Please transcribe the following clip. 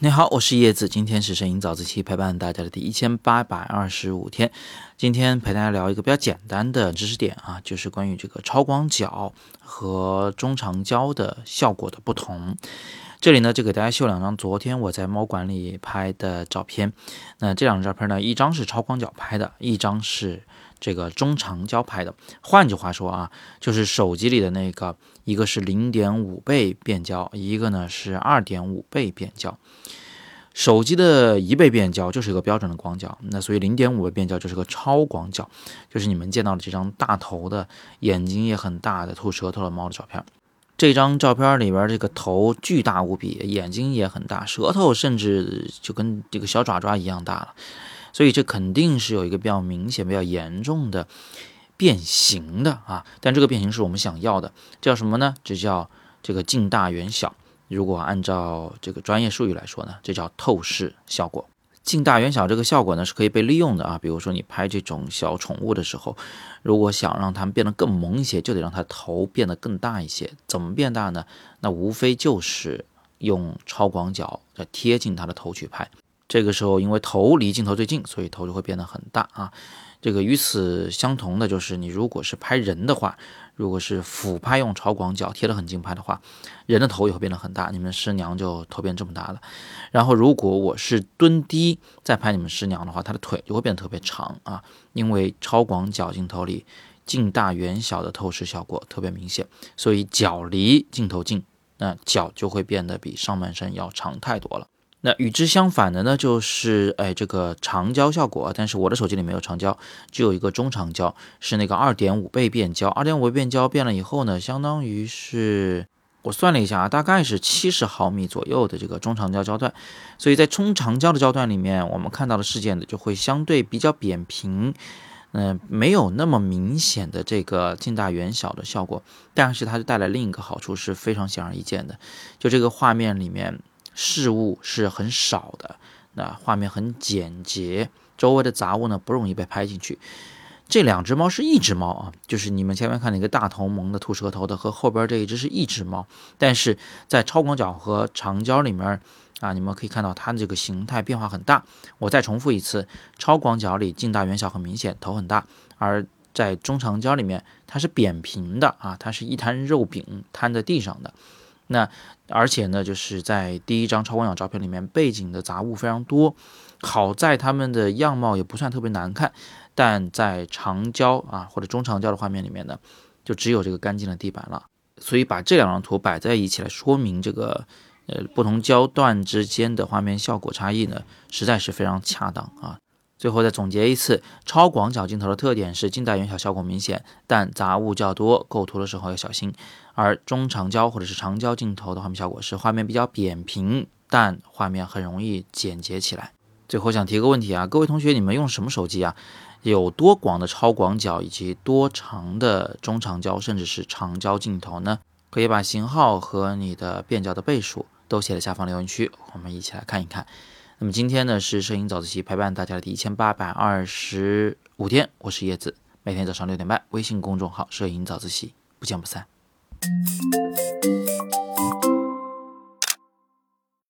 你好，我是叶子，今天是摄影早自习陪伴大家的第一千八百二十五天。今天陪大家聊一个比较简单的知识点啊，就是关于这个超广角和中长焦的效果的不同。这里呢，就给大家秀两张昨天我在猫馆里拍的照片。那这两张照片呢，一张是超广角拍的，一张是这个中长焦拍的。换句话说啊，就是手机里的那个，一个是零点五倍变焦，一个呢是二点五倍变焦。手机的一倍变焦就是一个标准的广角，那所以零点五倍变焦就是个超广角，就是你们见到的这张大头的眼睛也很大的吐舌头的猫的照片。这张照片里边，这个头巨大无比，眼睛也很大，舌头甚至就跟这个小爪爪一样大了，所以这肯定是有一个比较明显、比较严重的变形的啊。但这个变形是我们想要的，叫什么呢？这叫这个近大远小。如果按照这个专业术语来说呢，这叫透视效果。近大远小这个效果呢是可以被利用的啊，比如说你拍这种小宠物的时候，如果想让它们变得更萌一些，就得让它头变得更大一些。怎么变大呢？那无非就是用超广角来贴近它的头去拍。这个时候，因为头离镜头最近，所以头就会变得很大啊。这个与此相同的就是，你如果是拍人的话，如果是俯拍用超广角贴得很近拍的话，人的头也会变得很大，你们师娘就头变这么大了。然后如果我是蹲低再拍你们师娘的话，她的腿就会变得特别长啊，因为超广角镜头里近大远小的透视效果特别明显，所以脚离镜头近，那脚就会变得比上半身要长太多了。那与之相反的呢，就是哎这个长焦效果，但是我的手机里没有长焦，只有一个中长焦，是那个二点五倍变焦。二点五倍变焦变了以后呢，相当于是我算了一下啊，大概是七十毫米左右的这个中长焦焦段。所以在中长焦的焦段里面，我们看到的事件呢就会相对比较扁平，嗯，没有那么明显的这个近大远小的效果。但是它就带来另一个好处是非常显而易见的，就这个画面里面。事物是很少的，那画面很简洁，周围的杂物呢不容易被拍进去。这两只猫是一只猫啊，就是你们前面看那个大头萌的吐舌头的和后边这一只是一只猫，但是在超广角和长焦里面啊，你们可以看到它的这个形态变化很大。我再重复一次，超广角里近大远小很明显，头很大；而在中长焦里面，它是扁平的啊，它是一滩肉饼摊在地上的。那而且呢，就是在第一张超广角照片里面，背景的杂物非常多。好在它们的样貌也不算特别难看，但在长焦啊或者中长焦的画面里面呢，就只有这个干净的地板了。所以把这两张图摆在一起来说明这个呃不同焦段之间的画面效果差异呢，实在是非常恰当啊。最后再总结一次，超广角镜头的特点是近大远小效果明显，但杂物较多，构图的时候要小心；而中长焦或者是长焦镜头的画面效果是画面比较扁平，但画面很容易简洁起来。最后想提个问题啊，各位同学，你们用什么手机啊？有多广的超广角以及多长的中长焦，甚至是长焦镜头呢？可以把型号和你的变焦的倍数都写在下方留言区，我们一起来看一看。那么今天呢是摄影早自习陪伴大家的第一千八百二十五天，我是叶子，每天早上六点半，微信公众号“摄影早自习”，不见不散。